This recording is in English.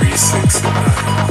Every six.